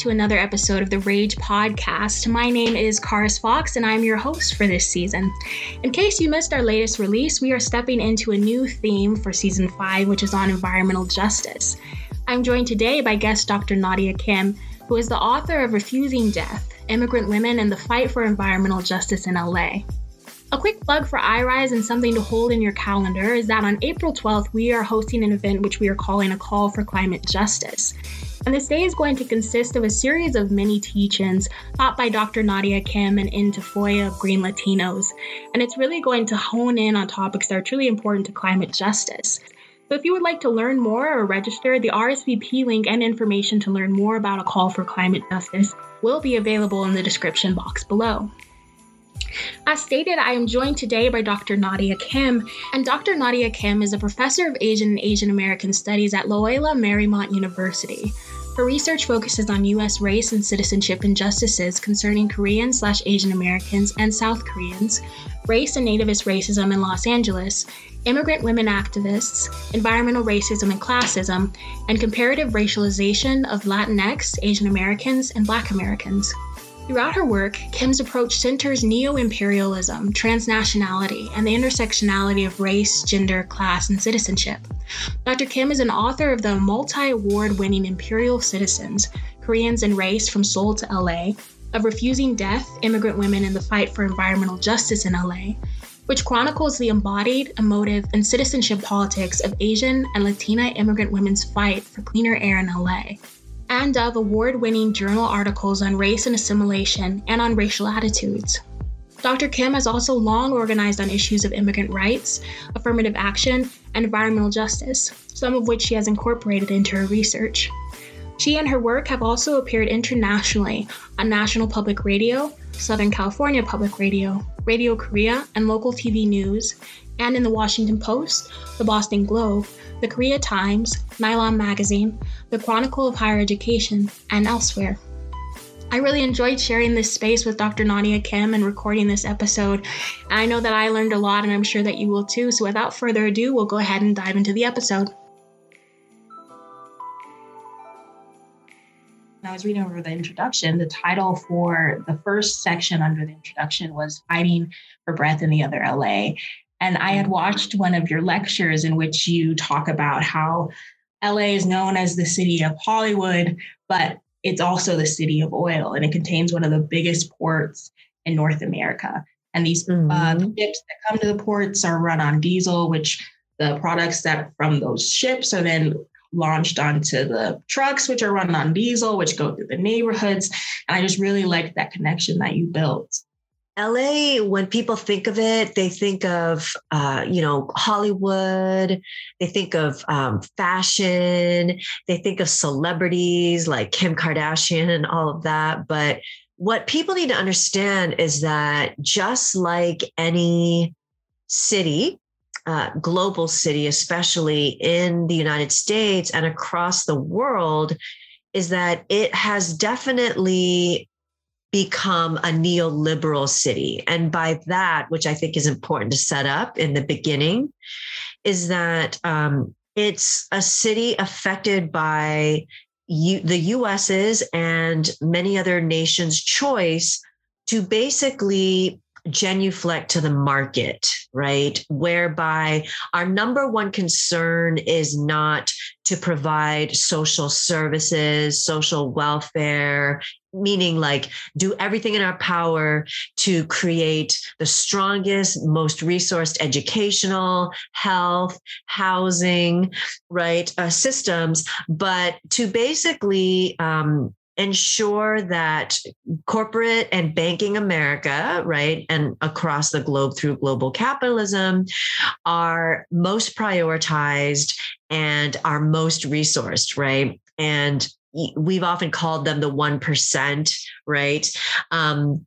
To another episode of the Rage Podcast. My name is Karis Fox, and I'm your host for this season. In case you missed our latest release, we are stepping into a new theme for season five, which is on environmental justice. I'm joined today by guest Dr. Nadia Kim, who is the author of Refusing Death Immigrant Women and the Fight for Environmental Justice in LA. A quick plug for iRise and something to hold in your calendar is that on April 12th, we are hosting an event which we are calling a Call for Climate Justice. And this day is going to consist of a series of mini teach-ins taught by Dr. Nadia Kim and Intifoya of Green Latinos. And it's really going to hone in on topics that are truly important to climate justice. So if you would like to learn more or register, the RSVP link and information to learn more about a call for climate justice will be available in the description box below. As stated, I am joined today by Dr. Nadia Kim, and Dr. Nadia Kim is a professor of Asian and Asian American Studies at Loyola Marymount University. Her research focuses on U.S. race and citizenship injustices concerning Korean slash Asian Americans and South Koreans, race and nativist racism in Los Angeles, immigrant women activists, environmental racism and classism, and comparative racialization of Latinx, Asian Americans, and Black Americans. Throughout her work, Kim's approach centers neo imperialism, transnationality, and the intersectionality of race, gender, class, and citizenship. Dr. Kim is an author of the multi award winning Imperial Citizens Koreans and Race from Seoul to LA, of Refusing Death Immigrant Women in the Fight for Environmental Justice in LA, which chronicles the embodied, emotive, and citizenship politics of Asian and Latina immigrant women's fight for cleaner air in LA and of award winning journal articles on race and assimilation and on racial attitudes. Dr. Kim has also long organized on issues of immigrant rights, affirmative action, and environmental justice, some of which she has incorporated into her research. She and her work have also appeared internationally on National Public Radio, Southern California Public Radio, Radio Korea, and local TV news, and in the Washington Post, the Boston Globe, the Korea Times, Nylon Magazine, the Chronicle of Higher Education, and elsewhere. I really enjoyed sharing this space with Dr. Nadia Kim and recording this episode. I know that I learned a lot, and I'm sure that you will too. So, without further ado, we'll go ahead and dive into the episode. I was reading over the introduction. The title for the first section under the introduction was Fighting for Breath in the Other LA. And I had watched one of your lectures in which you talk about how LA is known as the city of Hollywood, but it's also the city of oil, and it contains one of the biggest ports in North America. And these uh, mm-hmm. uh, ships that come to the ports are run on diesel, which the products that from those ships are then launched onto the trucks, which are run on diesel, which go through the neighborhoods. And I just really liked that connection that you built. LA, when people think of it, they think of, uh, you know, Hollywood, they think of um, fashion, they think of celebrities like Kim Kardashian and all of that. But what people need to understand is that just like any city, uh, global city, especially in the United States and across the world, is that it has definitely become a neoliberal city. And by that, which I think is important to set up in the beginning, is that um, it's a city affected by U- the US's and many other nations' choice to basically genuflect to the market, right? Whereby our number one concern is not to provide social services, social welfare, meaning like do everything in our power to create the strongest, most resourced educational, health, housing, right, uh, systems, but to basically um, ensure that corporate and banking America, right, and across the globe through global capitalism are most prioritized and are most resourced, right? And we've often called them the 1%, right? Um,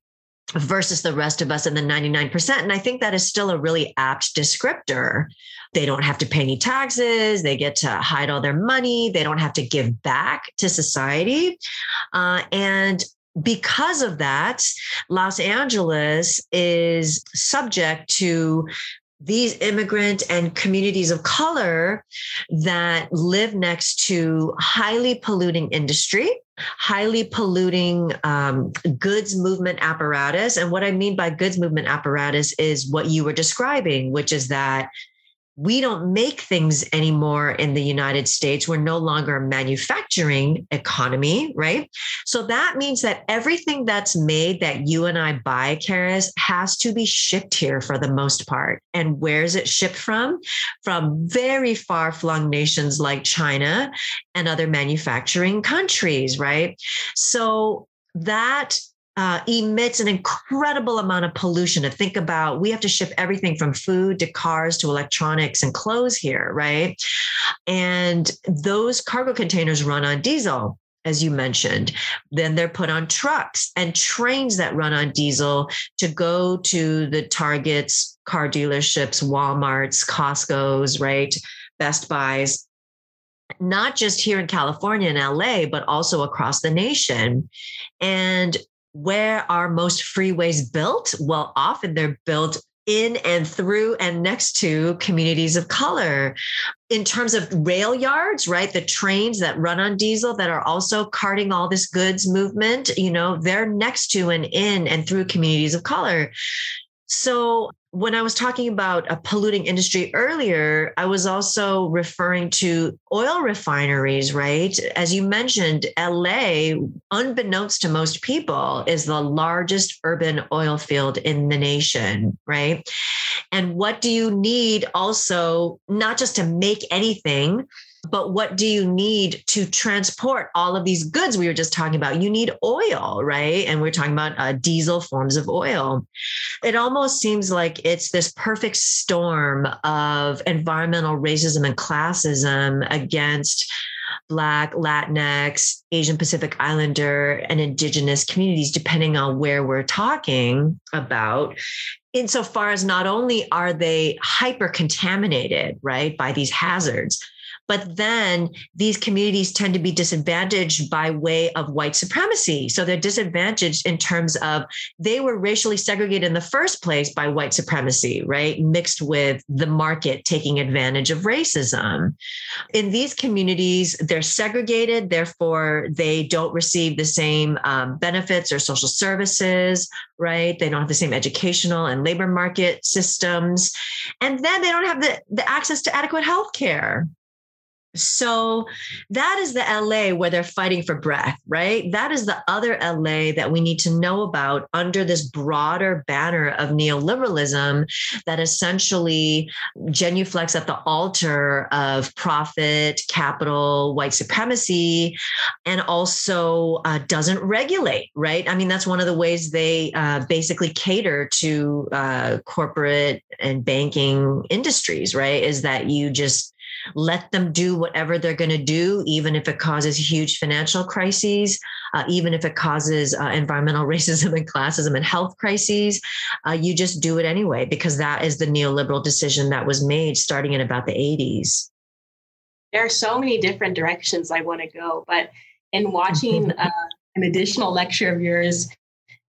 versus the rest of us in the 99%. And I think that is still a really apt descriptor. They don't have to pay any taxes, they get to hide all their money, they don't have to give back to society. Uh, and because of that, Los Angeles is subject to these immigrant and communities of color that live next to highly polluting industry highly polluting um, goods movement apparatus and what i mean by goods movement apparatus is what you were describing which is that we don't make things anymore in the United States. We're no longer a manufacturing economy, right? So that means that everything that's made that you and I buy, Karis, has to be shipped here for the most part. And where is it shipped from? From very far flung nations like China and other manufacturing countries, right? So that uh, emits an incredible amount of pollution to think about. We have to ship everything from food to cars to electronics and clothes here, right? And those cargo containers run on diesel. As you mentioned, then they're put on trucks and trains that run on diesel to go to the Targets, car dealerships, Walmarts, Costco's, right? Best Buys, not just here in California and LA, but also across the nation. And where are most freeways built? Well, often they're built in and through and next to communities of color. In terms of rail yards, right? The trains that run on diesel that are also carting all this goods movement, you know, they're next to and in and through communities of color. So when I was talking about a polluting industry earlier, I was also referring to oil refineries, right? As you mentioned, LA, unbeknownst to most people, is the largest urban oil field in the nation, right? And what do you need also, not just to make anything, but what do you need to transport all of these goods we were just talking about? You need oil, right? And we're talking about uh, diesel forms of oil. It almost seems like it's this perfect storm of environmental racism and classism against Black, Latinx, Asian Pacific Islander, and Indigenous communities, depending on where we're talking about insofar as not only are they hyper contaminated, right, by these hazards, but then these communities tend to be disadvantaged by way of white supremacy. So they're disadvantaged in terms of they were racially segregated in the first place by white supremacy, right? Mixed with the market taking advantage of racism. In these communities, they're segregated, therefore, they don't receive the same um, benefits or social services, right? They don't have the same educational and labor market systems. And then they don't have the, the access to adequate health care so that is the LA where they're fighting for breath, right? That is the other LA that we need to know about under this broader banner of neoliberalism that essentially genuflects at the altar of profit, capital, white supremacy, and also uh, doesn't regulate, right? I mean, that's one of the ways they uh, basically cater to uh, corporate and banking industries, right? Is that you just let them do whatever they're going to do, even if it causes huge financial crises, uh, even if it causes uh, environmental racism and classism and health crises. Uh, you just do it anyway, because that is the neoliberal decision that was made starting in about the 80s. There are so many different directions I want to go, but in watching uh, an additional lecture of yours,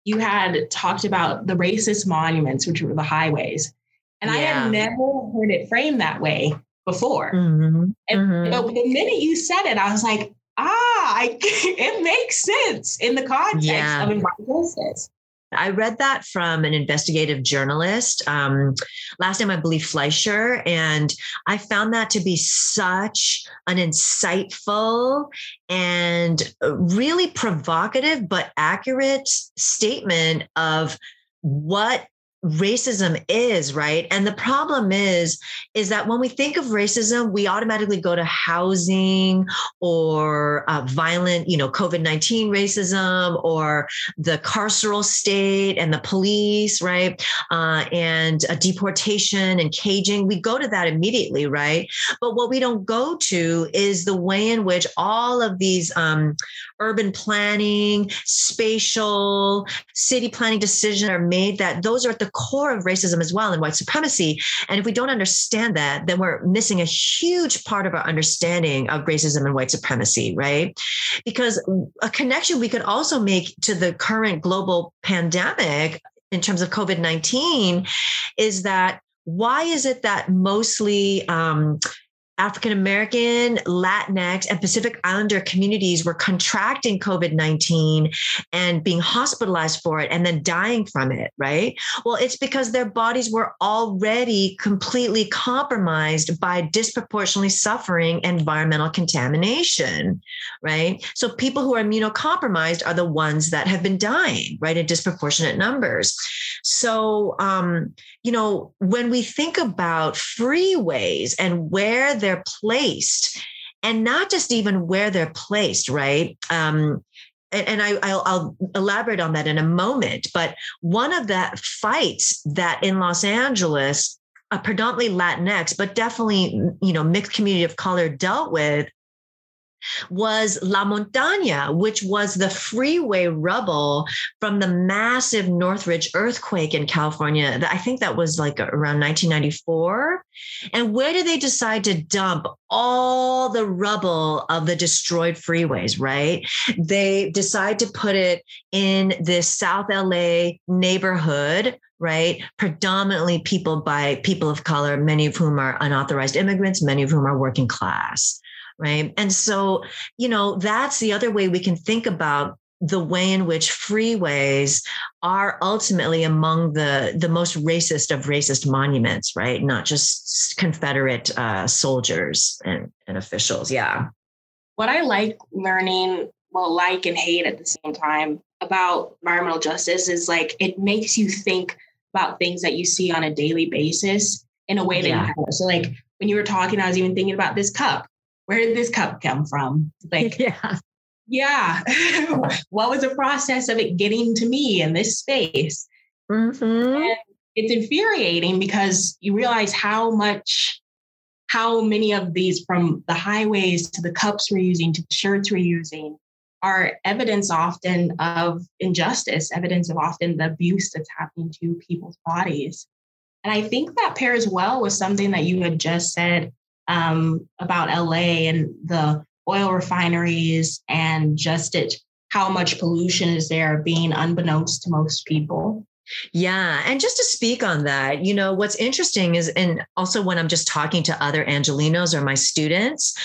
you had talked about the racist monuments, which were the highways. And yeah. I had never heard it framed that way before. Mm-hmm. And mm-hmm. but the minute you said it, I was like, ah, I, it makes sense in the context yeah. of environmental justice. I read that from an investigative journalist, um, last name I believe Fleischer, and I found that to be such an insightful and really provocative but accurate statement of what racism is right? And the problem is is that when we think of racism we automatically go to housing or uh, violent you know covid-19 racism or the carceral state and the police right? Uh, and a deportation and caging. We go to that immediately right? But what we don't go to is the way in which all of these um, urban planning spatial city planning decisions are made that those are at the core of racism as well and white supremacy. And if we don't understand that, then we're missing a huge part of our understanding of racism and white supremacy, right? Because a connection we could also make to the current global pandemic in terms of COVID 19 is that why is it that mostly um, African American, Latinx, and Pacific Islander communities were contracting COVID 19 and being hospitalized for it and then dying from it, right? Well, it's because their bodies were already completely compromised by disproportionately suffering environmental contamination, right? So people who are immunocompromised are the ones that have been dying, right, in disproportionate numbers. So, um, you know, when we think about freeways and where they're placed, and not just even where they're placed, right? Um, and, I, will I'll elaborate on that in a moment. But one of the fights that in Los Angeles, a predominantly Latinx, but definitely you know mixed community of color dealt with was La Montaña, which was the freeway rubble from the massive Northridge earthquake in California. I think that was like around 1994. And where did they decide to dump all the rubble of the destroyed freeways, right? They decide to put it in this South LA neighborhood right? Predominantly people by people of color, many of whom are unauthorized immigrants, many of whom are working class right? And so, you know, that's the other way we can think about the way in which freeways are ultimately among the the most racist of racist monuments right not just confederate uh, soldiers and, and officials yeah what i like learning well like and hate at the same time about environmental justice is like it makes you think about things that you see on a daily basis in a way that yeah. you so like when you were talking i was even thinking about this cup where did this cup come from? Like, yeah. Yeah. what was the process of it getting to me in this space? Mm-hmm. it's infuriating because you realize how much, how many of these from the highways to the cups we're using to the shirts we're using are evidence often of injustice, evidence of often the abuse that's happening to people's bodies. And I think that pairs well with something that you had just said um, about LA and the oil refineries and just it how much pollution is there being unbeknownst to most people. Yeah. And just to speak on that, you know, what's interesting is, and also when I'm just talking to other Angelinos or my students,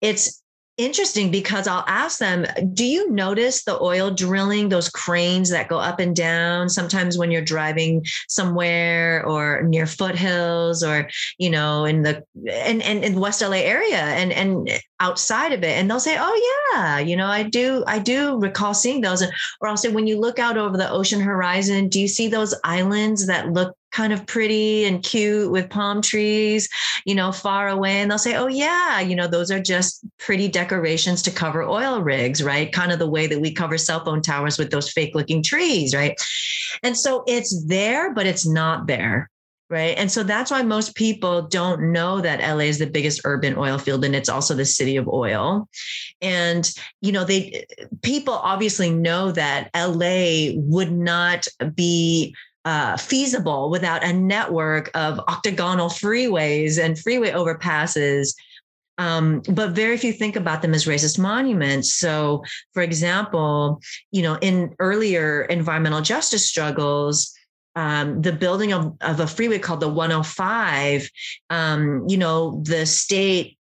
it's interesting because I'll ask them, do you notice the oil drilling, those cranes that go up and down sometimes when you're driving somewhere or near foothills or, you know, in the and and in West LA area and and outside of it. And they'll say, Oh yeah, you know, I do, I do recall seeing those. Or I'll say, when you look out over the ocean horizon, do you see those islands that look kind of pretty and cute with palm trees, you know, far away. And they'll say, oh, yeah, you know, those are just pretty decorations to cover oil rigs, right? Kind of the way that we cover cell phone towers with those fake looking trees, right? And so it's there, but it's not there. Right. And so that's why most people don't know that LA is the biggest urban oil field and it's also the city of oil. And, you know, they people obviously know that LA would not be uh, feasible without a network of octagonal freeways and freeway overpasses. Um, but very few think about them as racist monuments. So, for example, you know, in earlier environmental justice struggles, um, the building of, of a freeway called the 105, um, you know, the state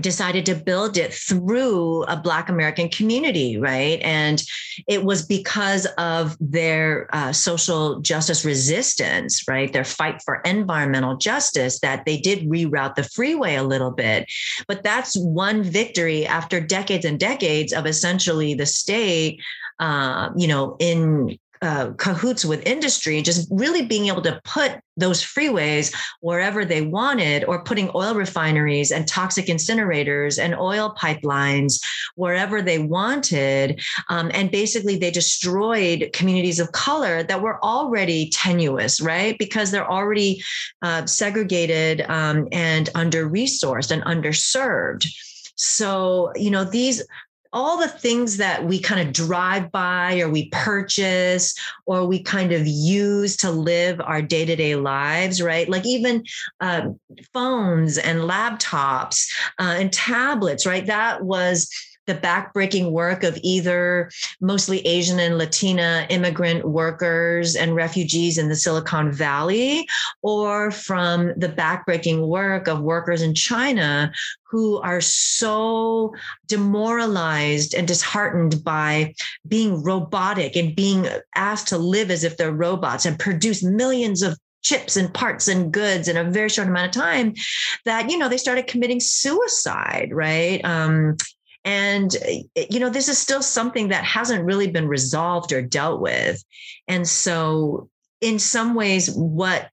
decided to build it through a Black American community, right? And it was because of their uh, social justice resistance, right? Their fight for environmental justice that they did reroute the freeway a little bit. But that's one victory after decades and decades of essentially the state. Uh, you know, in uh, cahoots with industry, just really being able to put those freeways wherever they wanted, or putting oil refineries and toxic incinerators and oil pipelines wherever they wanted. Um, and basically, they destroyed communities of color that were already tenuous, right? Because they're already uh, segregated um, and under resourced and underserved. So, you know, these all the things that we kind of drive by or we purchase or we kind of use to live our day-to-day lives right? Like even um, phones and laptops uh, and tablets right? That was the backbreaking work of either mostly Asian and Latina immigrant workers and refugees in the Silicon Valley, or from the backbreaking work of workers in China who are so demoralized and disheartened by being robotic and being asked to live as if they're robots and produce millions of chips and parts and goods in a very short amount of time that you know they started committing suicide right? Um, and eh, you know this is still something that hasn't really been resolved or dealt with and so in some ways what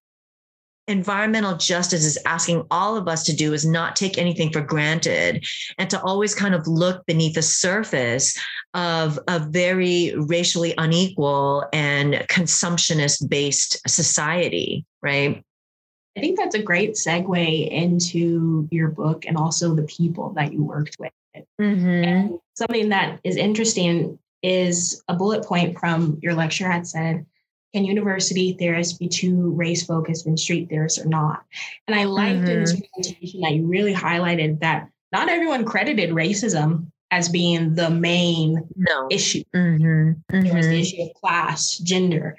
environmental justice is asking all of us to do is not take anything for granted and to always kind of look beneath the surface of a very racially unequal and consumptionist based society, right? I think that's a great segue into your book and also the people that you worked with. Mm-hmm. And something that is interesting is a bullet point from your lecture had said, can university theorists be too race focused when street theorists are not? And I liked mm-hmm. in this mm-hmm. presentation that you really highlighted that not everyone credited racism as being the main no. issue. Mm-hmm. Mm-hmm. There was the issue of class, gender,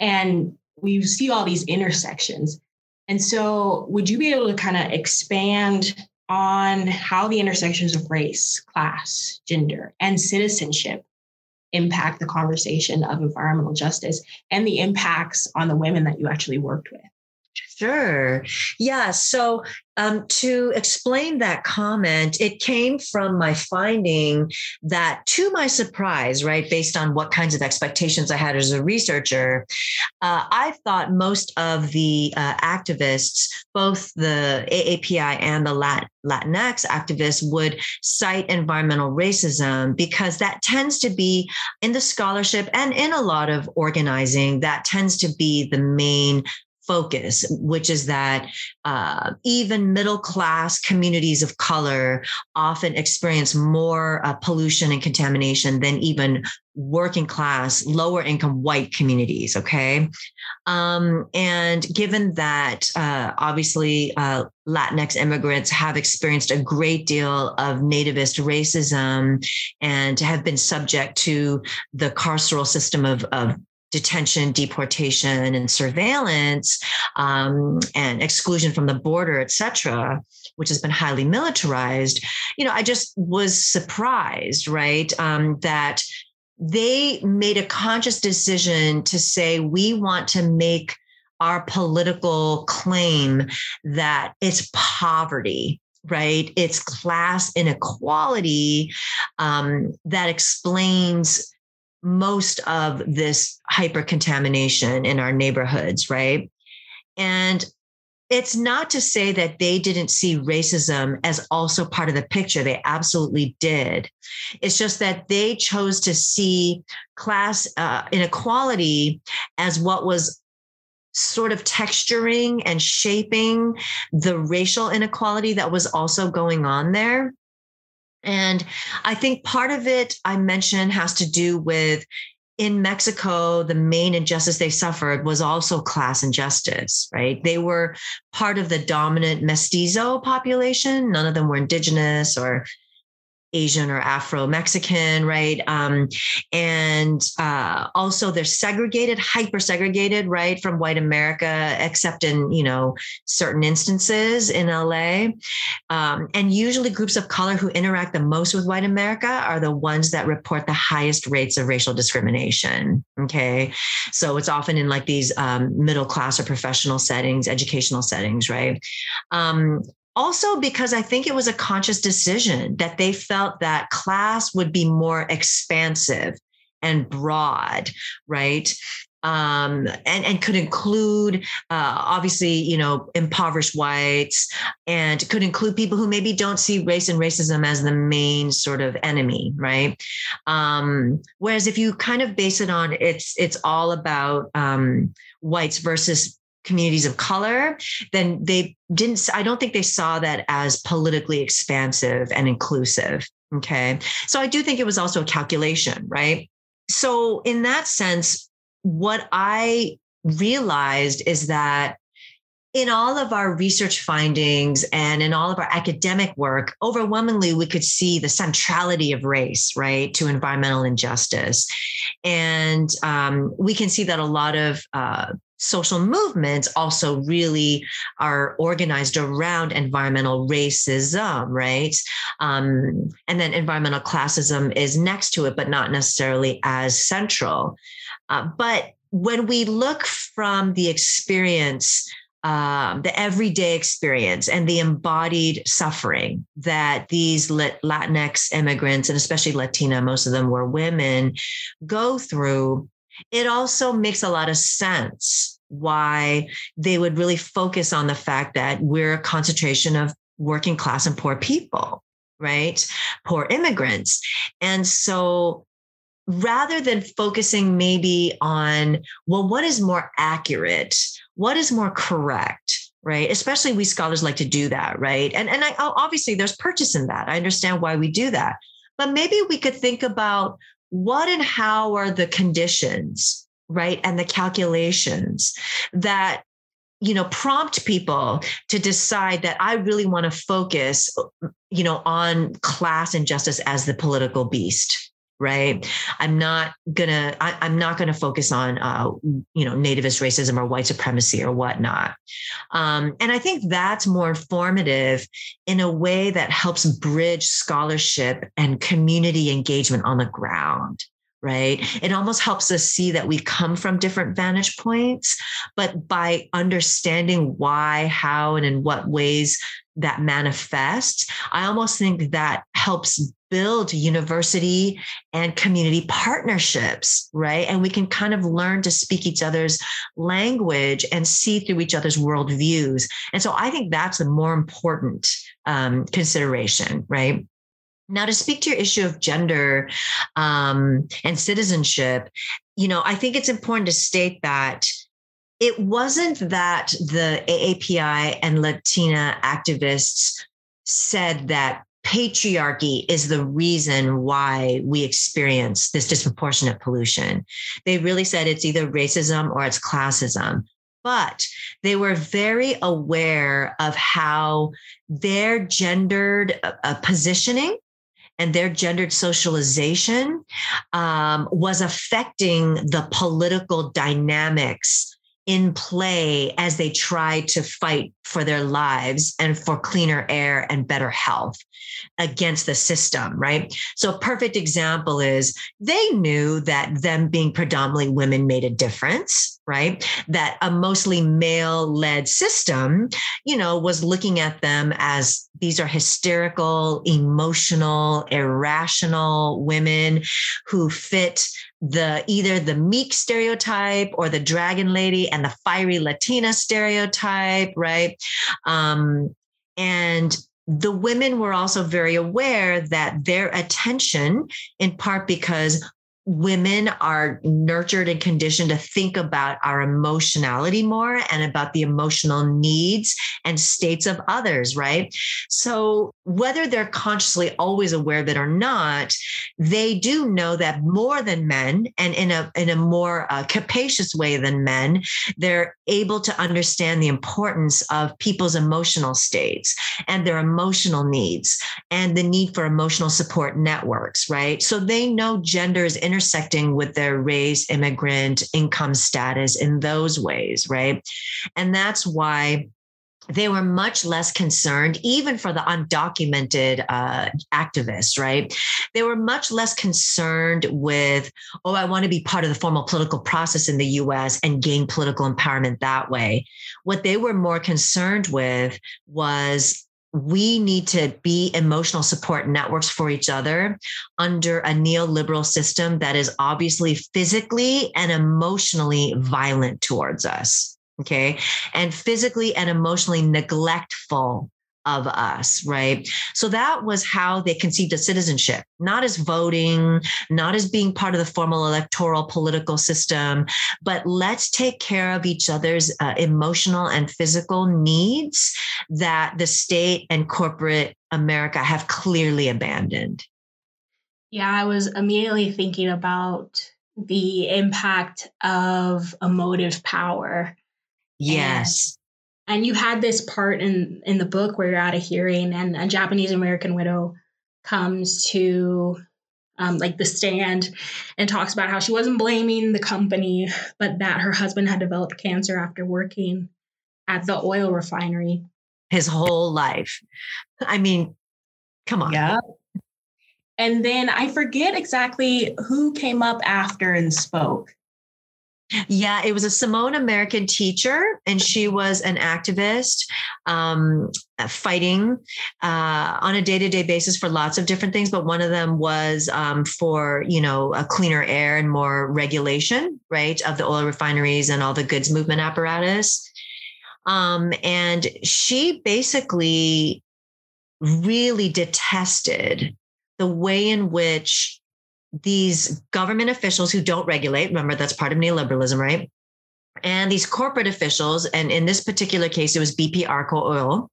and we see all these intersections. And so, would you be able to kind of expand on how the intersections of race, class, gender, and citizenship impact the conversation of environmental justice and the impacts on the women that you actually worked with? Sure. Yeah. So um, to explain that comment, it came from my finding that, to my surprise, right, based on what kinds of expectations I had as a researcher, uh, I thought most of the uh, activists, both the AAPI and the Lat- Latinx activists, would cite environmental racism because that tends to be in the scholarship and in a lot of organizing, that tends to be the main focus, which is that uh, even middle class communities of color often experience more uh, pollution and contamination than even working class, lower income white communities. Okay. Um, and given that uh, obviously uh, Latinx immigrants have experienced a great deal of nativist racism and have been subject to the carceral system of, of detention, deportation, and surveillance, um, and exclusion from the border, et cetera, which has been highly militarized, you know, I just was surprised, right, um, that they made a conscious decision to say, we want to make our political claim that it's poverty right? It's class inequality um, that explains most of this hypercontamination in our neighborhoods, right? And it's not to say that they didn't see racism as also part of the picture. They absolutely did. It's just that they chose to see class uh, inequality as what was sort of texturing and shaping the racial inequality that was also going on there. And I think part of it I mentioned has to do with in Mexico, the main injustice they suffered was also class injustice, right? They were part of the dominant mestizo population. None of them were indigenous or Asian or Afro Mexican, right? Um, and uh, also they're segregated, hyper segregated, right, from white America, except in you know certain instances in LA. Um, and usually, groups of color who interact the most with white America are the ones that report the highest rates of racial discrimination. Okay, so it's often in like these um, middle class or professional settings, educational settings, right? Also because I think it was a conscious decision that they felt that class would be more expansive and broad, right? Um, and, and could include uh, obviously you know impoverished whites and could include people who maybe don't see race and racism as the main sort of enemy right um, whereas if you kind of base it on it's it's all about um, whites versus communities of color, then they didn't, I don't think they saw that as politically expansive and inclusive. Okay. So I do think it was also a calculation, right? So, in that sense, what I realized is that in all of our research findings and in all of our academic work, overwhelmingly, we could see the centrality of race, right, to environmental injustice. And um, we can see that a lot of uh, social movements also really are organized around environmental racism, right? Um, and then environmental classism is next to it, but not necessarily as central. Uh, but when we look from the experience, um, the everyday experience and the embodied suffering that these Latinx immigrants, and especially Latina, most of them were women, go through, it also makes a lot of sense why they would really focus on the fact that we're a concentration of working class and poor people, right? Poor immigrants. And so rather than focusing maybe on, well, what is more accurate? What is more correct? Right. Especially we scholars like to do that. Right. And, and I, obviously there's purchase in that. I understand why we do that. But maybe we could think about what and how are the conditions, right? And the calculations that you know prompt people to decide that i really want to focus you know on class injustice as the political beast right? I'm not gonna I, am not gonna focus on uh, you know nativist racism or white supremacy or whatnot. Um, and i think that's more informative in a way that helps bridge scholarship and community engagement on the ground right? It almost helps us see that we come from different vantage points, but by understanding why, how, and in what ways that manifests, I almost think that helps build university and community partnerships, right? And we can kind of learn to speak each other's language and see through each other's worldviews. And so I think that's the more important um, consideration, right? Now, to speak to your issue of gender um, and citizenship, you know, I think it's important to state that it wasn't that the AAPI and Latina activists said that patriarchy is the reason why we experience this disproportionate pollution. They really said it's either racism or it's classism. But they were very aware of how their gendered uh, uh positioning and their gendered socialization um, was affecting the political dynamics in play as they try to fight for their lives and for cleaner air and better health against the system, right? So, a perfect example is they knew that them being predominantly women made a difference, right? That a mostly male led system, you know, was looking at them as these are hysterical, emotional, irrational women who fit the either the meek stereotype or the dragon lady and the fiery Latina stereotype, right? Um, and the women were also very aware that their attention, in part because women are nurtured and conditioned to think about our emotionality more and about the emotional needs and states of others, right? So, whether they're consciously always aware of it or not, they do know that more than men and in a in a more uh, capacious way than men, they're able to understand the importance of people's emotional states and their emotional needs and the need for emotional support networks, right? So they know gender is intersecting with their race, immigrant, income status in those ways, right? And that's why they were much less concerned, even for the undocumented uh, activists, right? They were much less concerned with, oh, I want to be part of the formal political process in the US and gain political empowerment that way. What they were more concerned with was we need to be emotional support networks for each other under a neoliberal system that is obviously physically and emotionally violent towards us. Okay. And physically and emotionally neglectful of us, right? So that was how they conceived of citizenship, not as voting, not as being part of the formal electoral political system, but let's take care of each other's uh, emotional and physical needs that the state and corporate America have clearly abandoned. Yeah, I was immediately thinking about the impact of emotive power. Yes and you had this part in in the book where you're at a hearing and a Japanese American widow comes to um, like the stand and talks about how she wasn't blaming the company, but that her husband had developed cancer after working at the oil refinery his whole life. I mean, come on. Yeah. And then I forget exactly who came up after and spoke. Yeah, it was a Samoan American teacher, and she was an activist um, fighting uh, on a day to day basis for lots of different things. But one of them was um, for, you know, a cleaner air and more regulation, right, of the oil refineries and all the goods movement apparatus. Um, and she basically really detested the way in which these government officials who don't regulate, remember that's part of neoliberalism, right? And these corporate officials, and in this particular case, it was BP Arco Oil,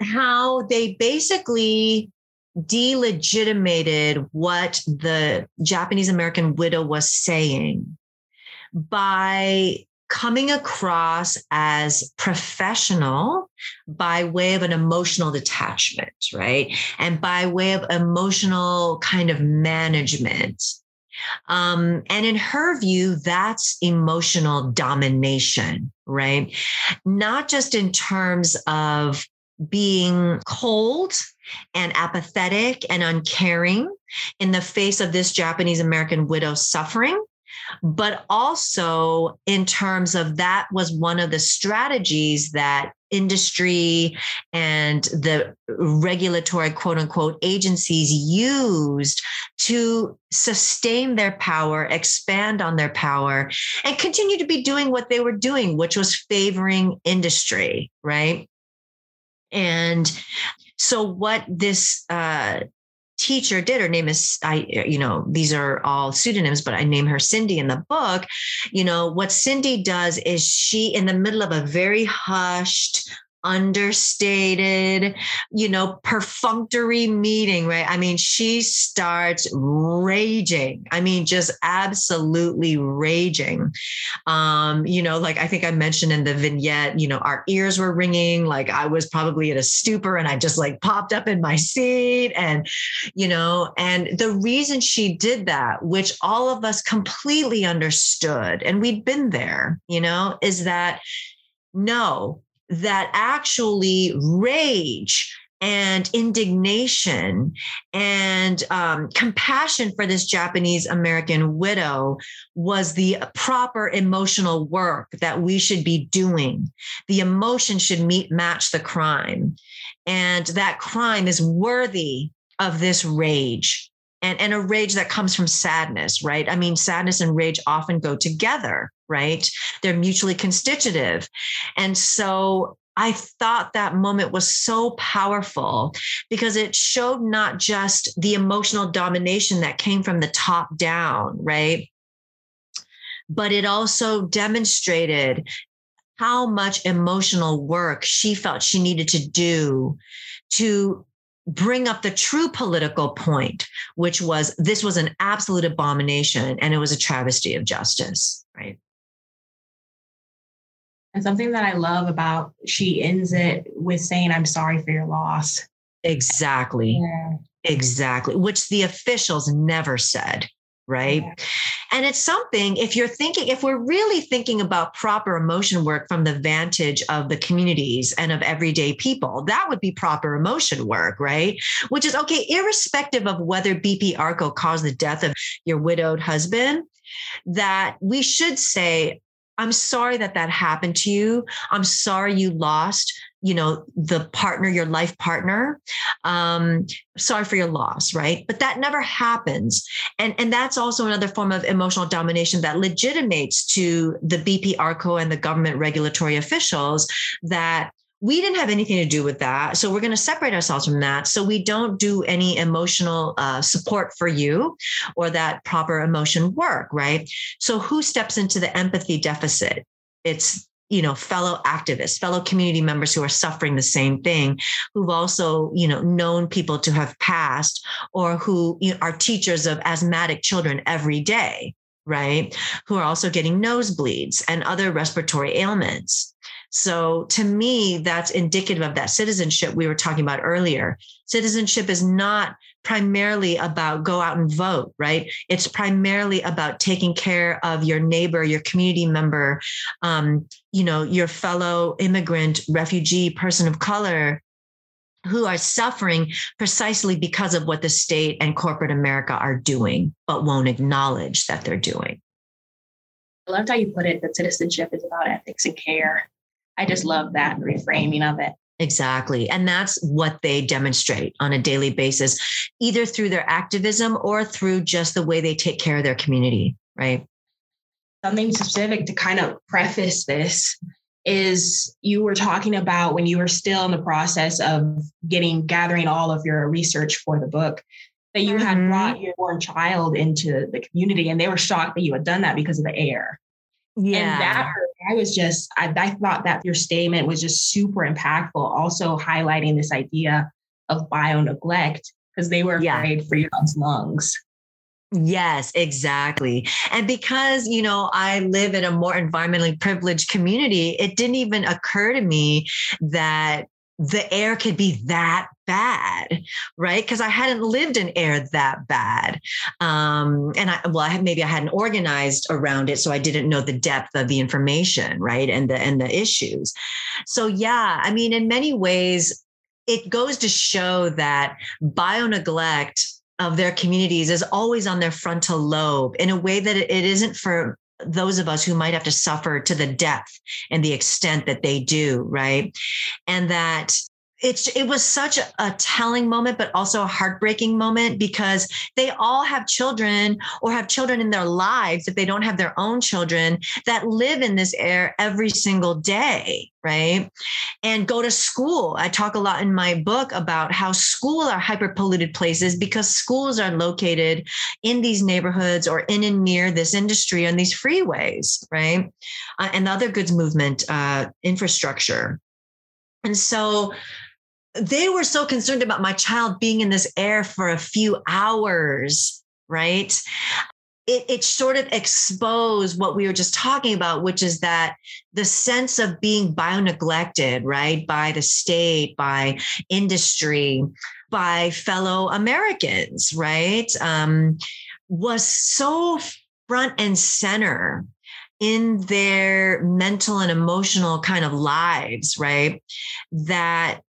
how they basically delegitimated what the Japanese American widow was saying by coming across as professional by way of an emotional detachment, right? And by way of emotional kind of management. Um, and in her view, that's emotional domination, right? Not just in terms of being cold and apathetic and uncaring in the face of this Japanese American widow suffering, but also in terms of that was one of the strategies that industry and the regulatory quote unquote agencies used to sustain their power, expand on their power, and continue to be doing what they were doing, which was favoring industry, right? And so, what this uh, teacher did her name is i you know these are all pseudonyms but i name her cindy in the book. You know what cindy does is she in the middle of a very hushed understated, you know, perfunctory meeting, right? I mean, she starts raging. I mean, just absolutely raging. Um, you know, like I think I mentioned in the vignette, you know, our ears were ringing, like I was probably in a stupor and I just like popped up in my seat. And, you know, and the reason she did that, which all of us completely understood, and we'd been there, you know, is that no, that actually rage and indignation and um, compassion for this Japanese American widow was the proper emotional work that we should be doing. The emotion should meet match the crime, and that crime is worthy of this rage. And, and a rage that comes from sadness, right? I mean, sadness and rage often go together right? They're mutually constitutive. And so I thought that moment was so powerful because it showed not just the emotional domination that came from the top down, right? But it also demonstrated how much emotional work she felt she needed to do to bring up the true political point, which was this was an absolute abomination and it was a travesty of justice, right? And something that I love about she ends it with saying, I'm sorry for your loss. Exactly. Yeah. Exactly. Which the officials never said. Right. Yeah. And it's something, if you're thinking, if we're really thinking about proper emotion work from the vantage of the communities and of everyday people, that would be proper emotion work, right? Which is okay, irrespective of whether BP Arco caused the death of your widowed husband, that we should say, I'm sorry that that happened to you. I'm sorry you lost, you know, the partner, your life partner. Um, sorry for your loss, right? But that never happens. And, and that's also another form of emotional domination that legitimates to the BP ARCO and the government regulatory officials that we didn't have anything to do with that. So we're going to separate ourselves from that. So we don't do any emotional uh, support for you or that proper emotion work, right? So who steps into the empathy deficit? It's you know fellow activists fellow community members who are suffering the same thing who've also you know known people to have passed or who you know, are teachers of asthmatic children every day right who are also getting nosebleeds and other respiratory ailments So to me, that's indicative of that citizenship we were talking about earlier. Citizenship is not primarily about go out and vote, right? It's primarily about taking care of your neighbor, your community member, um, you know, your fellow immigrant, refugee, person of color who are suffering precisely because of what the state and corporate America are doing, but won't acknowledge that they're doing. I loved how you put it that citizenship is about ethics and care. I just love that reframing of it. Exactly. And that's what they demonstrate on a daily basis, either through their activism or through just the way they take care of their community, right? Something specific to kind of preface this is you were talking about when you were still in the process of getting gathering all of your research for the book that you mm-hmm. had brought your born child into the community and they were shocked that you had done that because of the air yeah. And that I was just, I, I thought that your statement was just super impactful, also highlighting this idea of bio neglect because they were afraid yeah. for your lungs. Yes, exactly. And because, you know, I live in a more environmentally privileged community, it didn't even occur to me that the air could be that bad, right? Because I hadn't lived in air that bad. Um, and I, well, I maybe I hadn't organized around it. So I didn't know the depth of the information, right? And the, and the issues. So yeah, I mean, in many ways, it goes to show that bio neglect of their communities is always on their frontal lobe in a way that it isn't for those of us who might have to suffer to the depth and the extent that they do, right? And that it's it was such a, telling moment but also a heartbreaking moment because they all have children or have children in their lives if they don't have their own children that live in this air every single day right? And go to school. I talk a lot in my book about how school are hyper polluted places because schools are located in these neighborhoods or in and near this industry on these freeways right? Uh, and the other goods movement uh, infrastructure. And so they were so concerned about my child being in this air for a few hours, right? It, it sort of exposed what we were just talking about, which is that the sense of being bio neglected, right, by the state, by industry, by fellow Americans, right, um, was so front and center in their mental and emotional kind of lives, right? That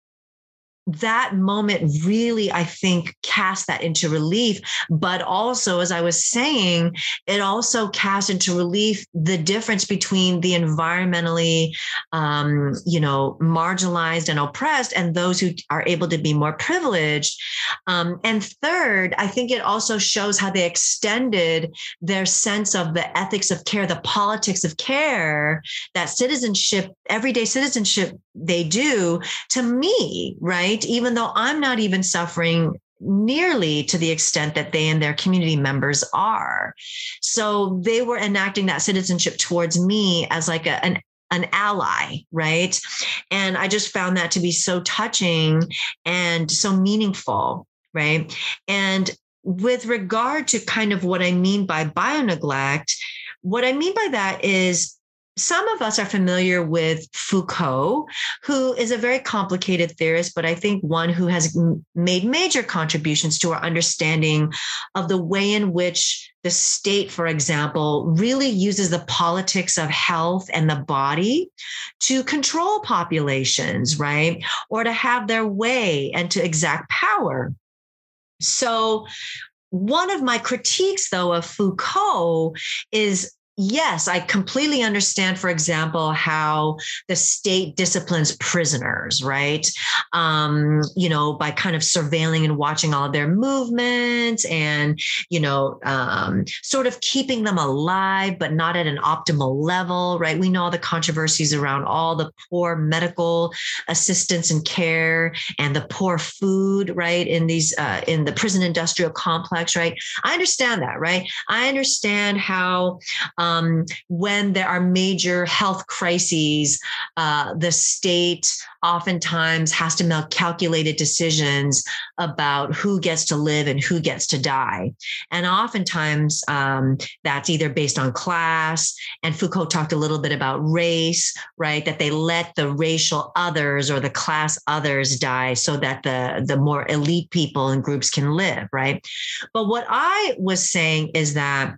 that moment really, I think, cast that into relief. But also, as I was saying, it also cast into relief the difference between the environmentally, um, you know, marginalized and oppressed and those who are able to be more privileged. Um, and third, I think it also shows how they extended their sense of the ethics of care, the politics of care, that citizenship, everyday citizenship they do to me, right? Even though I'm not even suffering nearly to the extent that they and their community members are. So they were enacting that citizenship towards me as like a, an an ally, right? And I just found that to be so touching and so meaningful, right? And with regard to kind of what I mean by bio neglect, what I mean by that is some of us are familiar with Foucault, who is a very complicated theorist, but I think one who has made major contributions to our understanding of the way in which the state, for example, really uses the politics of health and the body to control populations, right? Or to have their way and to exact power. So, one of my critiques, though, of Foucault is yes, I completely understand, for example, how the state disciplines prisoners, right? Um, you know, by kind of surveilling and watching all of their movements and, you know, um, sort of keeping them alive, but not at an optimal level, right? We know all the controversies around all the poor medical assistance and care and the poor food, right? In these, uh, in the prison industrial complex, right? I understand that, right? I understand how, um, um, when there are major health crises, uh, the state oftentimes has to make calculated decisions about who gets to live and who gets to die. And oftentimes um, that's either based on class, and Foucault talked a little bit about race, right? That they let the racial others or the class others die so that the, the more elite people and groups can live, right? But what I was saying is that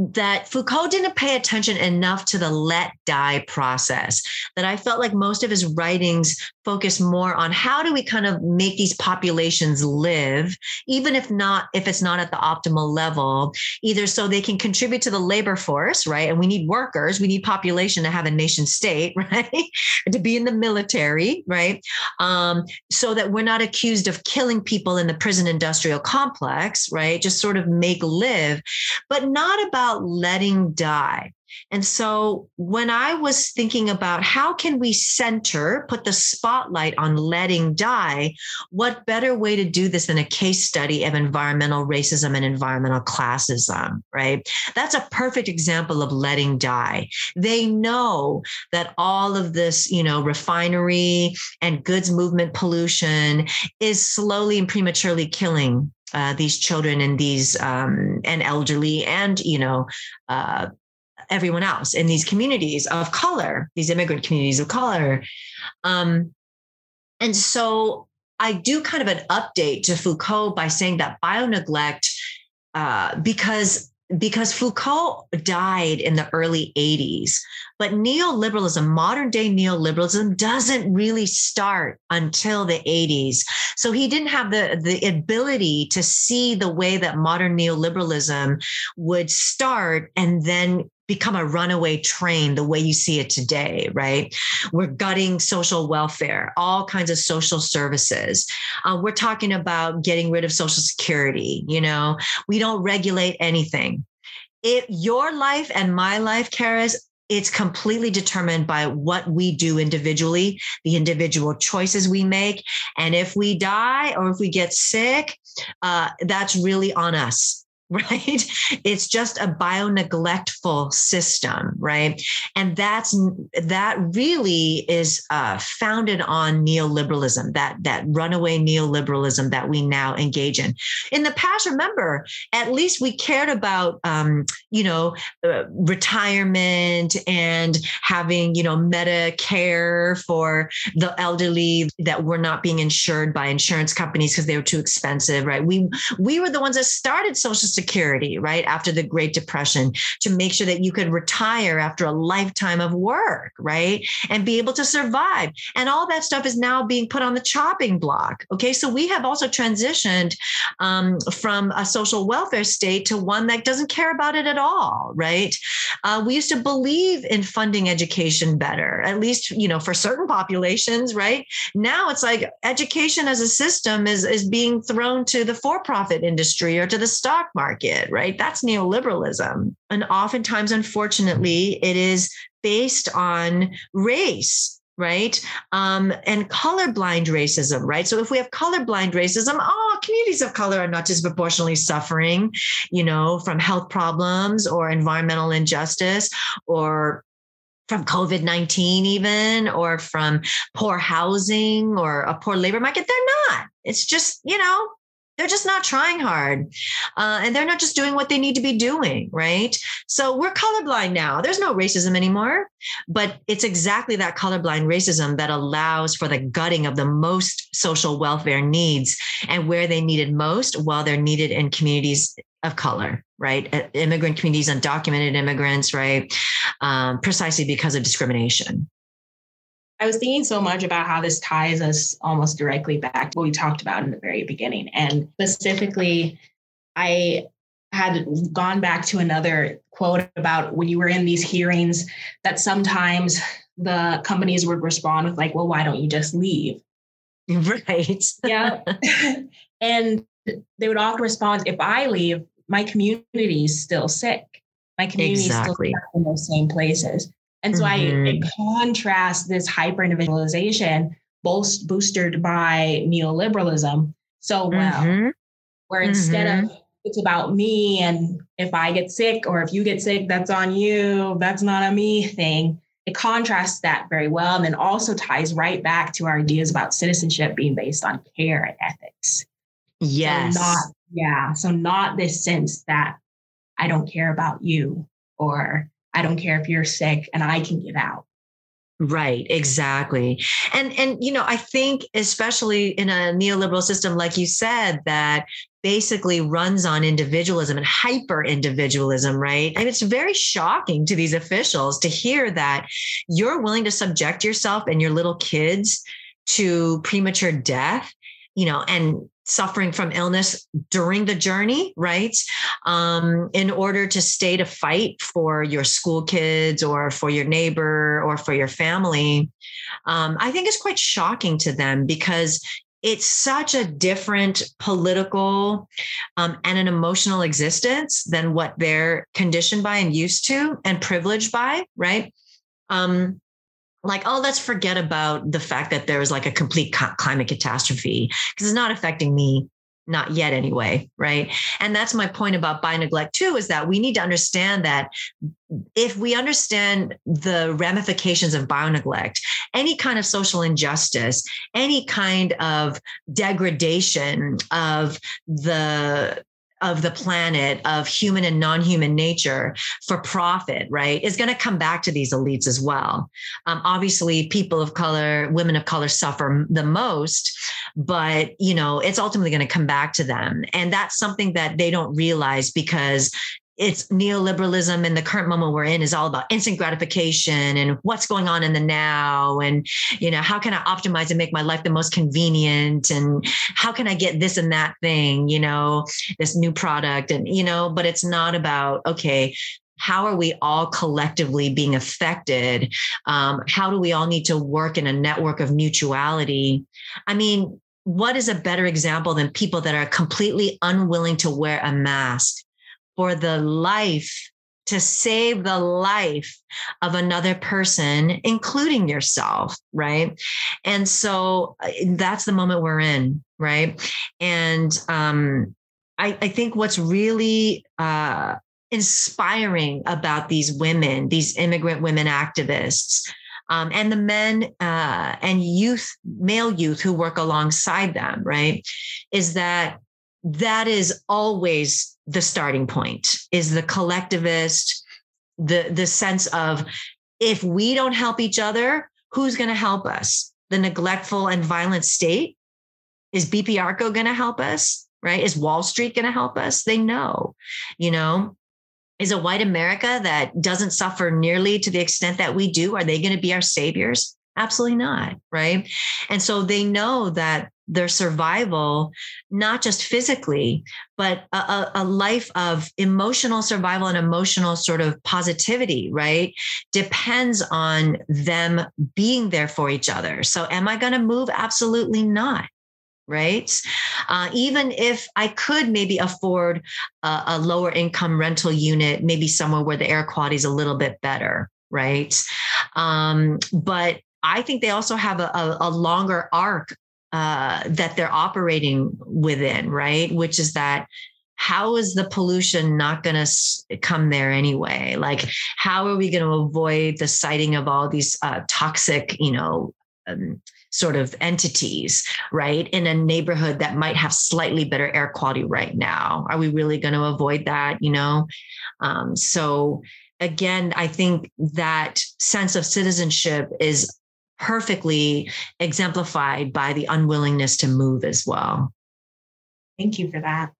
that Foucault didn't pay attention enough to the let die process. That I felt like most of his writings focus more on how do we kind of make these populations live, even if not if it's not at the optimal level, either so they can contribute to the labor force, right? And we need workers, we need population to have a nation state, right? to be in the military, right? Um, so that we're not accused of killing people in the prison industrial complex, right? Just sort of make live, but not about letting die. And so when I was thinking about how can we center, put the spotlight on letting die, what better way to do this than a case study of environmental racism and environmental classism, right? That's a perfect example of letting die. They know that all of this, you know, refinery and goods movement pollution is slowly and prematurely killing uh, these children and these um, and elderly and you know uh, everyone else in these communities of color these immigrant communities of color um, and so i do kind of an update to foucault by saying that bio neglect uh, because because Foucault died in the early 80s, but neoliberalism, modern day neoliberalism, doesn't really start until the 80s. So he didn't have the, the ability to see the way that modern neoliberalism would start and then become a runaway train the way you see it today, right? We're gutting social welfare, all kinds of social services. Uh, we're talking about getting rid of Social Security. You know, we don't regulate anything. If your life and my life, Karis, it's completely determined by what we do individually, the individual choices we make. And if we die or if we get sick, uh, that's really on us right? It's just a bio neglectful system, right? And that's that really is uh, founded on neoliberalism, that that runaway neoliberalism that we now engage in. In the past, remember, at least we cared about, um, you know, uh, retirement and having, you know, Medicare for the elderly that were not being insured by insurance companies because they were too expensive, right? We we were the ones that started Social security, right? After the Great Depression to make sure that you could retire after a lifetime of work, right? And be able to survive. And all that stuff is now being put on the chopping block. Okay. So we have also transitioned um, from a social welfare state to one that doesn't care about it at all, right? Uh, we used to believe in funding education better, at least, you know, for certain populations, right? Now it's like education as a system is, is being thrown to the for profit industry or to the stock market market, right? That's neoliberalism. And oftentimes, unfortunately, it is based on race right? Um, and colorblind racism, right? So if we have colorblind racism, oh, communities of color are not disproportionately suffering, you know, from health problems or environmental injustice or from COVID 19, even, or from poor housing or a poor labor market. They're not. It's just, you know, they're just not trying hard uh, and they're not just doing what they need to be doing right? So we're colorblind now. There's no racism anymore but it's exactly that colorblind racism that allows for the gutting of the most social welfare needs and where they needed most while they're needed in communities of color right? Uh, immigrant communities undocumented immigrants right? Um, precisely because of discrimination I was thinking so much about how this ties us almost directly back to what we talked about in the very beginning. And specifically, I had gone back to another quote about when you were in these hearings that sometimes the companies would respond with, like, well, why don't you just leave? Right. yeah. and they would often respond, if I leave, my community is still sick. My community exactly. is still in those same places. And so mm-hmm. I, contrast this hyper individualization boost, boosted by neoliberalism so well, mm-hmm. where instead mm-hmm. of it's about me. And if I get sick or if you get sick, that's on you. That's not a me thing. It contrasts that very well. And then also ties right back to our ideas about citizenship being based on care and ethics. Yes. So not, yeah. So not this sense that I don't care about you or I don't care if you're sick and I can get out. Right, exactly. And and you know, I think especially in a neoliberal system like you said that basically runs on individualism and hyper individualism, right? And it's very shocking to these officials to hear that you're willing to subject yourself and your little kids to premature death, you know, and suffering from illness during the journey, right? Um, in order to stay to fight for your school kids or for your neighbor or for your family, um, I think it's quite shocking to them because it's such a different political um, and an emotional existence than what they're conditioned by and used to and privileged by, right? Um, like, oh, let's forget about the fact that there was like a complete climate catastrophe because it's not affecting me not yet anyway right? And that's my point about bio neglect too is that we need to understand that if we understand the ramifications of bio neglect any kind of social injustice any kind of degradation of the of the planet of human and non-human nature for profit right is going to come back to these elites as well. Um, obviously people of color women of color suffer the most but you know it's ultimately going to come back to them. And that's something that they don't realize because it's neoliberalism and the current moment we're in is all about instant gratification and what's going on in the now and you know how can i optimize and make my life the most convenient and how can i get this and that thing you know this new product and you know but it's not about okay how are we all collectively being affected? Um, how do we all need to work in a network of mutuality? I mean what is a better example than people that are completely unwilling to wear a mask for the life to save the life of another person, including yourself, right? And so uh, that's the moment we're in, right? And um, I, I think what's really uh, inspiring about these women, these immigrant women activists, um, and the men uh, and youth, male youth who work alongside them, right, is that that is always the starting point is the collectivist the the sense of if we don't help each other who's going to help us? The neglectful and violent state? Is bp arco going to help us right? Is wall street going to help us? They know you know? Is a white america that doesn't suffer nearly to the extent that we do are they going to be our saviors absolutely not right and so they know that their survival, not just physically, but a, a, life of emotional survival and emotional sort of positivity, right? Depends on them being there for each other. So, am I going to move? Absolutely not right? Uh, even if I could maybe afford a, a, lower income rental unit, maybe somewhere where the air quality is a little bit better, right? Um, but I think they also have a, a, a longer arc uh, that they're operating within, right? Which is that how is the pollution not going to come there anyway? Like, how are we going to avoid the siting of all these uh, toxic, you know, um, sort of entities, right? In a neighborhood that might have slightly better air quality right now. Are we really going to avoid that? You know? Um, so, again, I think that sense of citizenship is perfectly exemplified by the unwillingness to move as well. Thank you for that.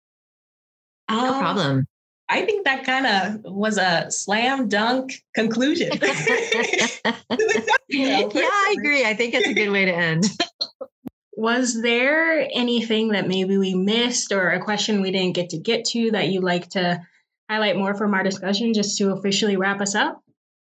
No um, problem. I think that kind of was a slam dunk conclusion. yeah, I agree. I think it's a good way to end. was there anything that maybe we missed or a question we didn't get to get to that you'd like to highlight more from our discussion just to officially wrap us up?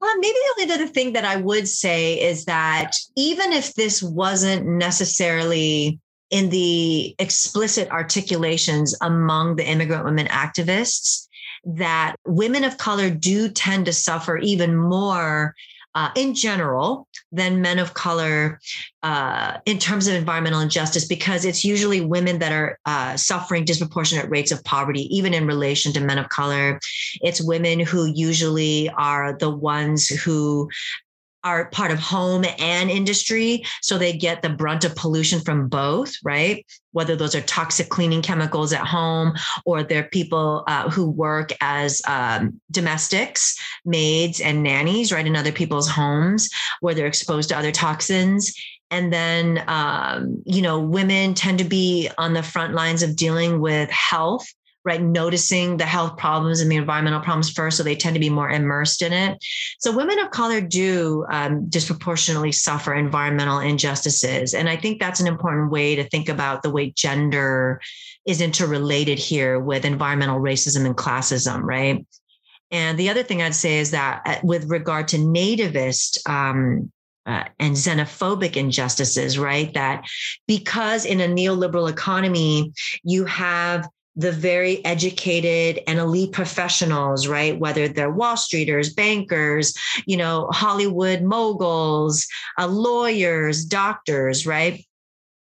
Well, maybe the only other thing that I would say is that even if this wasn't necessarily in the explicit articulations among the immigrant women activists, that women of color do tend to suffer even more uh, in general than men of color uh, in terms of environmental injustice because it's usually women that are uh, suffering disproportionate rates of poverty, even in relation to men of color. It's women who usually are the ones who are part of home and industry. So they get the brunt of pollution from both, right? Whether those are toxic cleaning chemicals at home or they're people uh, who work as um, domestics, maids, and nannies, right, in other people's homes where they're exposed to other toxins. And then, um, you know, women tend to be on the front lines of dealing with health right? Noticing the health problems and the environmental problems first. So they tend to be more immersed in it. So women of color do um, disproportionately suffer environmental injustices. And I think that's an important way to think about the way gender is interrelated here with environmental racism and classism, right? And the other thing I'd say is that uh, with regard to nativist um, uh, and xenophobic injustices, right? That because in a neoliberal economy, you have the very educated and elite professionals, right? Whether they're Wall Streeters, bankers, you know, Hollywood moguls, uh, lawyers, doctors, right?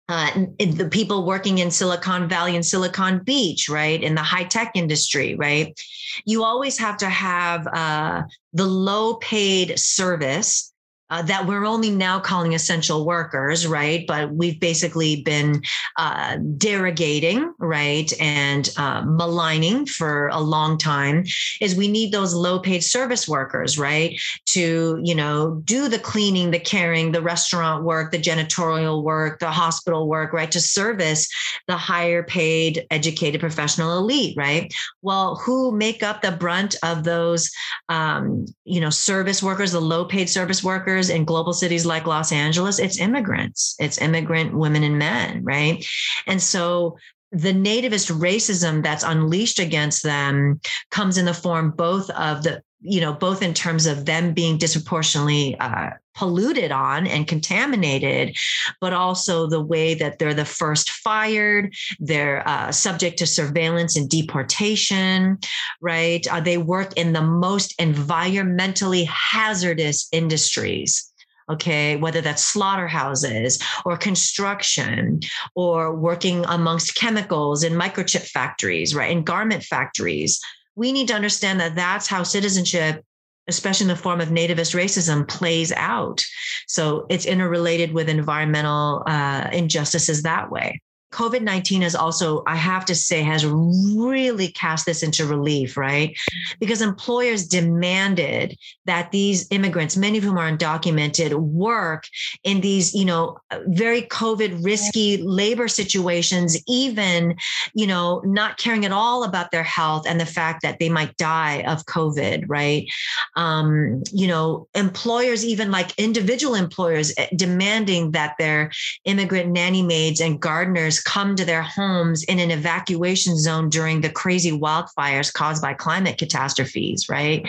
Uh, the people working in Silicon Valley and Silicon Beach, right, in the high tech industry, right? You always have to have uh, the low paid service uh, that we're only now calling essential workers, right? But we've basically been uh, derogating, right, and uh, maligning for a long time. Is we need those low-paid service workers, right, to you know do the cleaning, the caring, the restaurant work, the janitorial work, the hospital work, right, to service the higher-paid, educated professional elite, right? Well, who make up the brunt of those, um, you know, service workers, the low-paid service workers? In global cities like Los Angeles, it's immigrants, it's immigrant women and men, right? And so the nativist racism that's unleashed against them comes in the form both of the you know both in terms of them being disproportionately uh, polluted on and contaminated but also the way that they're the first fired they're uh, subject to surveillance and deportation right? Uh, they work in the most environmentally hazardous industries okay? Whether that's slaughterhouses or construction or working amongst chemicals in microchip factories right? In garment factories. We need to understand that that's how citizenship especially in the form of nativist racism plays out. So it's interrelated with environmental uh, injustices that way COVID 19 has also, I have to say, has really cast this into relief, right? Because employers demanded that these immigrants, many of whom are undocumented, work in these, you know, very COVID risky labor situations, even, you know, not caring at all about their health and the fact that they might die of COVID, right? Um, you know, employers, even like individual employers, eh, demanding that their immigrant nanny maids and gardeners come to their homes in an evacuation zone during the crazy wildfires caused by climate catastrophes, right?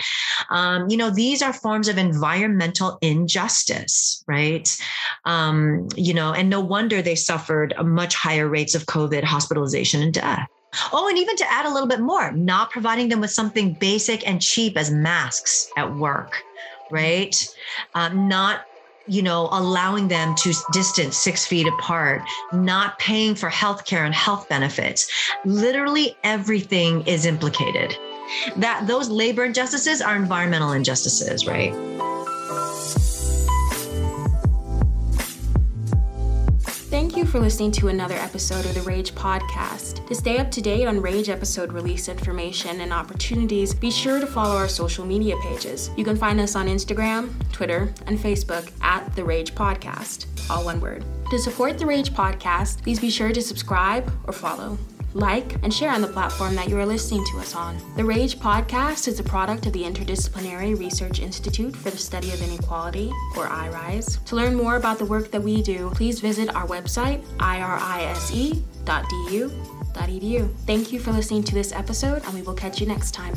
Um, you know, these are forms of environmental injustice, right? Um, you know, and no wonder they suffered much higher rates of COVID hospitalization and death. Oh, and even to add a little bit more, not providing them with something basic and cheap as masks at work, right? Um, not you know, allowing them to distance six feet apart, not paying for health care and health benefits. Literally everything is implicated. That those labor injustices are environmental injustices, right? For listening to another episode of the Rage Podcast. To stay up to date on Rage episode release information and opportunities, be sure to follow our social media pages. You can find us on Instagram, Twitter, and Facebook at The Rage Podcast, all one word. To support The Rage Podcast, please be sure to subscribe or follow like, and share on the platform that you are listening to us on. The Rage podcast is a product of the Interdisciplinary Research Institute for the Study of Inequality, or IRISE. To learn more about the work that we do, please visit our website, irise.du.edu. Thank you for listening to this episode, and we will catch you next time.